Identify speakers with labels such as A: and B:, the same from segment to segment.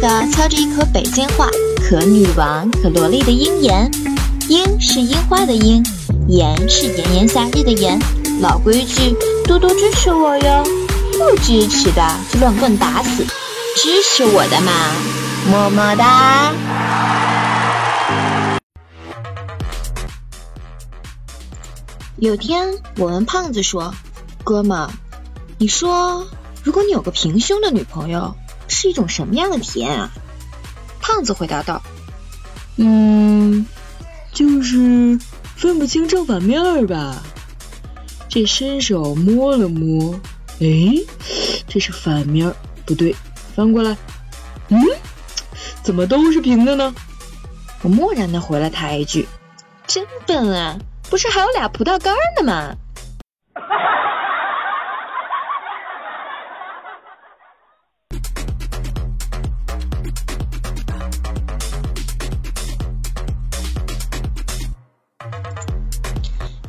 A: 大家好，我就是那个操着一口北京话，可女王可萝莉的鹰妍。樱是樱花的樱，炎是炎炎夏日的炎。老规矩，多多支持我哟。不支持的就乱棍打死。支持我的嘛，么么哒。有天我问胖子说：“哥们，你说，如果你有个平胸的女朋友，是一种什么样的体验啊？”胖子回答道：“
B: 嗯，就是分不清正反面儿吧。这伸手摸了摸，哎，这是反面，不对，翻过来，嗯，怎么都是平的呢？”
A: 我漠然的回了他一句：“真笨啊！”不是还有俩葡萄干呢吗？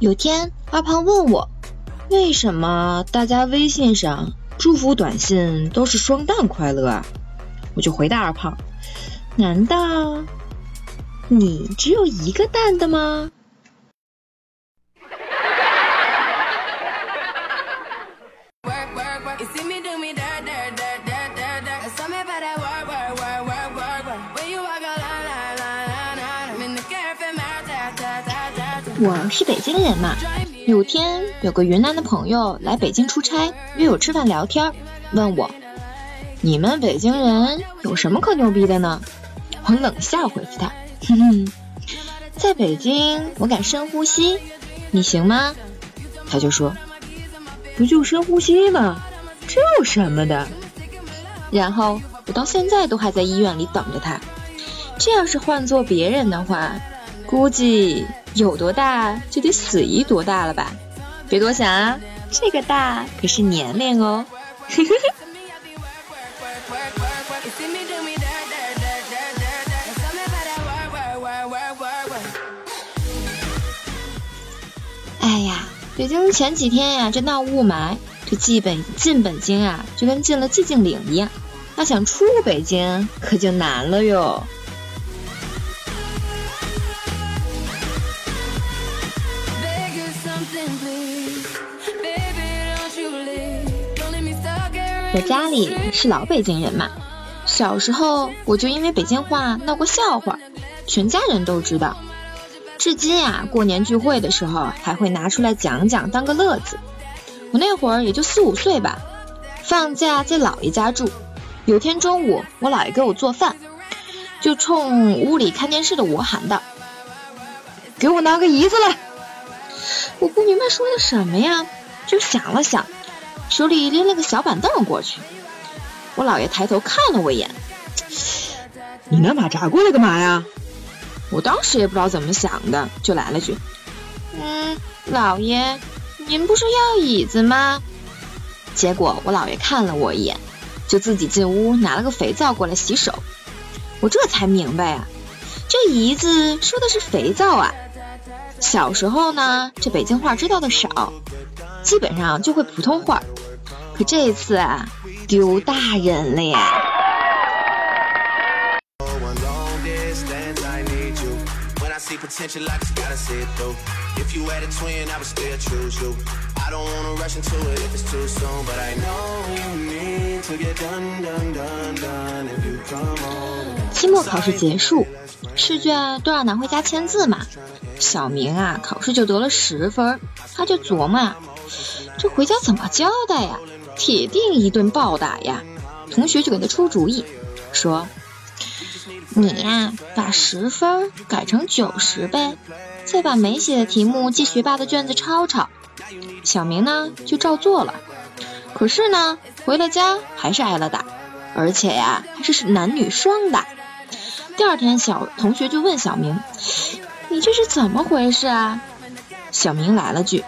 A: 有天二胖问我，为什么大家微信上祝福短信都是双蛋快乐啊？我就回答二胖，难道你只有一个蛋的吗？我是北京人嘛，有天有个云南的朋友来北京出差，约我吃饭聊天，问我你们北京人有什么可牛逼的呢？我冷笑回复他，哼哼，在北京我敢深呼吸，你行吗？他就说
B: 不就深呼吸吗？这有什么的？
A: 然后我到现在都还在医院里等着他。这要是换做别人的话，估计。有多大就得死于多大了吧？别多想啊，这个大可是年龄哦。哎呀，北京前几天呀，这闹雾霾，这进本进北京啊，就跟进了寂静岭一样。要想出北京，可就难了哟。我家里是老北京人嘛，小时候我就因为北京话闹过笑话，全家人都知道。至今啊，过年聚会的时候还会拿出来讲讲，当个乐子。我那会儿也就四五岁吧，放假在姥爷家住。有天中午，我姥爷给我做饭，就冲屋里看电视的我喊道：“
B: 给我拿个椅子来。”
A: 我不明白说的什么呀，就想了想。手里拎了个小板凳过去，我姥爷抬头看了我一眼，
B: 你拿马扎过来干嘛呀？
A: 我当时也不知道怎么想的，就来了句，嗯，姥爷，您不是要椅子吗？结果我姥爷看了我一眼，就自己进屋拿了个肥皂过来洗手。我这才明白啊，这椅子说的是肥皂啊。小时候呢，这北京话知道的少，基本上就会普通话。可这一次啊，丢大人了呀！期末考试结束，试卷都要拿回家签字嘛。小明啊，考试就得了十分，他就琢磨啊，这回家怎么交代呀？铁定一顿暴打呀！同学就给他出主意，说：“你呀，把十分改成九十呗，再把没写的题目借学霸的卷子抄抄。”小明呢，就照做了。可是呢，回了家还是挨了打，而且呀，还是男女双打。第二天，小同学就问小明：“你这是怎么回事啊？”小明来了句：“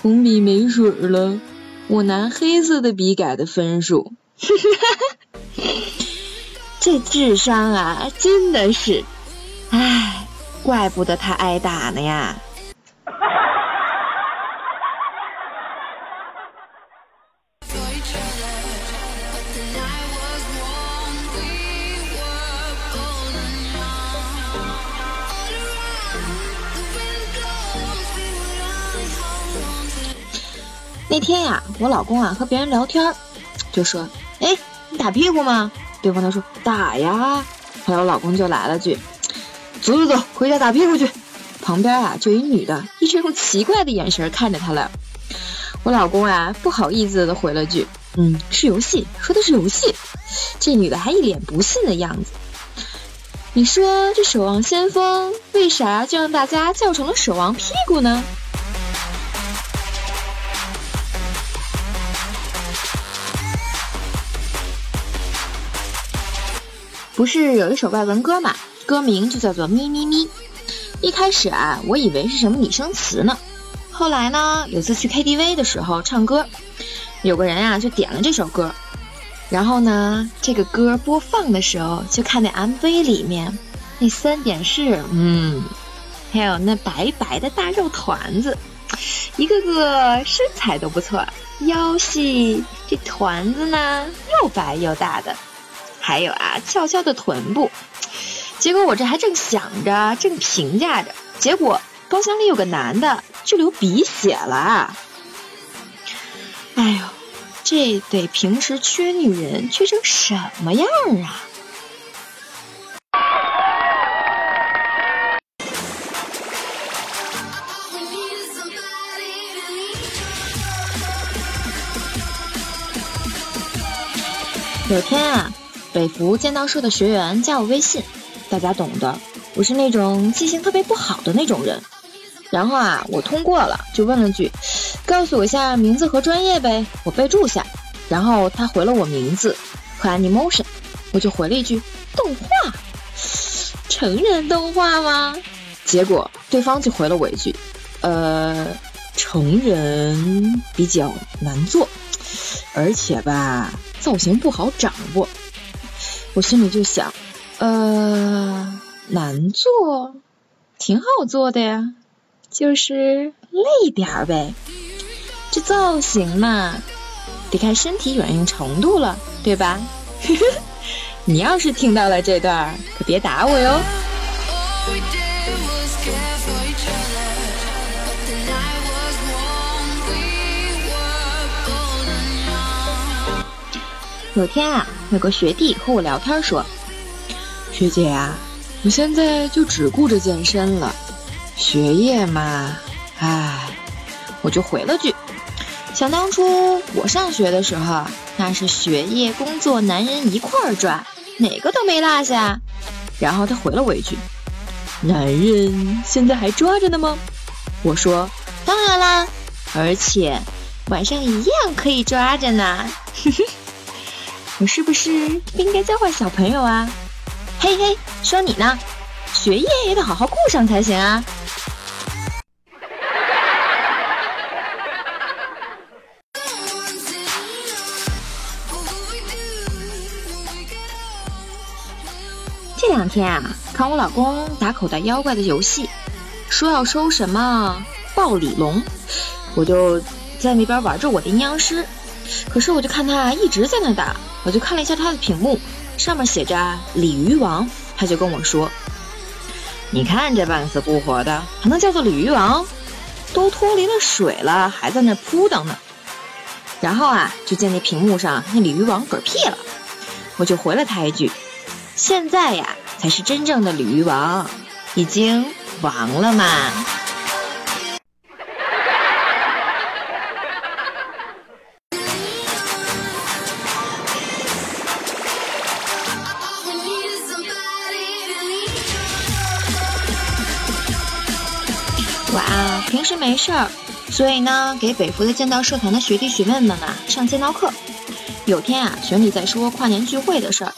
B: 红笔没水了。”我拿黑色的笔改的分数，
A: 这智商啊，真的是，唉，怪不得他挨打呢呀。那天呀，我老公啊和别人聊天，就说：“哎，你打屁股吗？”对方他说：“打呀。”后来我老公就来了句：“走走走，回家打屁股去。”旁边啊就一女的，一直用奇怪的眼神看着他了。我老公啊不好意思的回了句：“嗯，是游戏，说的是游戏。”这女的还一脸不信的样子。你说这守望先锋为啥就让大家叫成了守望屁股呢？不是有一首外文歌嘛？歌名就叫做咪咪咪。一开始啊，我以为是什么拟声词呢。后来呢，有次去 KTV 的时候唱歌，有个人呀就点了这首歌。然后呢，这个歌播放的时候，就看那 MV 里面那三点式，嗯，还有那白白的大肉团子，一个个身材都不错，腰细，这团子呢又白又大的，还有啊翘翘的臀部。结果我这还正想着，正评价着，结果包厢里有个男的就流鼻血了，哎呦！这得平时缺女人缺成什么样啊！有天啊，北服剑道社的学员加我微信，大家懂的，我是那种记性特别不好的那种人。然后啊，我通过了，就问了句。告诉我一下名字和专业呗，我备注下。然后他回了我名字和 animation，我就回了一句动画，成人动画吗？结果对方就回了我一句，呃，成人比较难做，而且吧造型不好掌握。我心里就想，呃，难做，挺好做的呀，就是累点儿呗。这造型嘛，得看身体软硬程度了，对吧？你要是听到了这段，可别打我哟。有天啊，有个学弟和我聊天说：“
B: 学姐啊，我现在就只顾着健身了，学业嘛，唉。”
A: 我就回了句。想当初我上学的时候，那是学业、工作、男人一块儿抓，哪个都没落下。然后他回了我一句：“
B: 男人现在还抓着呢吗？”
A: 我说：“当然啦，而且晚上一样可以抓着呢。”我是不是不应该教坏小朋友啊？嘿嘿，说你呢，学业也得好好顾上才行啊。这两天啊，看我老公打口袋妖怪的游戏，说要收什么暴鲤龙，我就在那边玩着我的阴阳师。可是我就看他一直在那打，我就看了一下他的屏幕，上面写着鲤鱼王，他就跟我说：“你看这半死不活的，还能叫做鲤鱼王？都脱离了水了，还在那扑腾呢。”然后啊，就见那屏幕上那鲤鱼王嗝屁了，我就回了他一句。现在呀，才是真正的鲤鱼王，已经亡了嘛。哇，平时没事儿，所以呢，给北服的剑道社团的学弟学妹们啊上剑道课。有天啊，群里在说跨年聚会的事儿。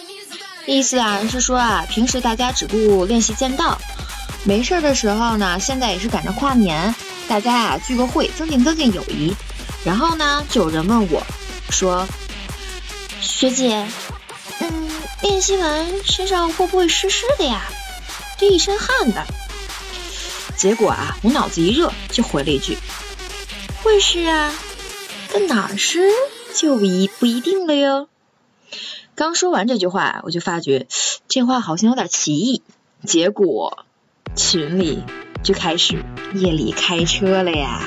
A: 意思啊是说啊，平时大家只顾练习剑道，没事儿的时候呢，现在也是赶着跨年，大家啊聚个会，增进增进友谊。然后呢，就有人问我，说，学姐，嗯，练习完身上会不会湿湿的呀？这一身汗的。结果啊，我脑子一热，就回了一句，会是啊，但哪是就一不一定了哟。刚说完这句话，我就发觉这话好像有点歧义。结果群里就开始夜里开车了呀。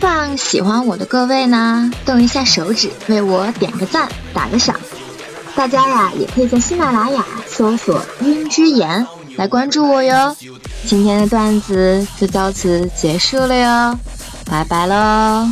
A: 希望喜欢我的各位呢，动一下手指为我点个赞，打个赏。大家呀，也可以在喜马拉雅搜索“晕之言”来关注我哟。今天的段子就到此结束了哟，拜拜喽。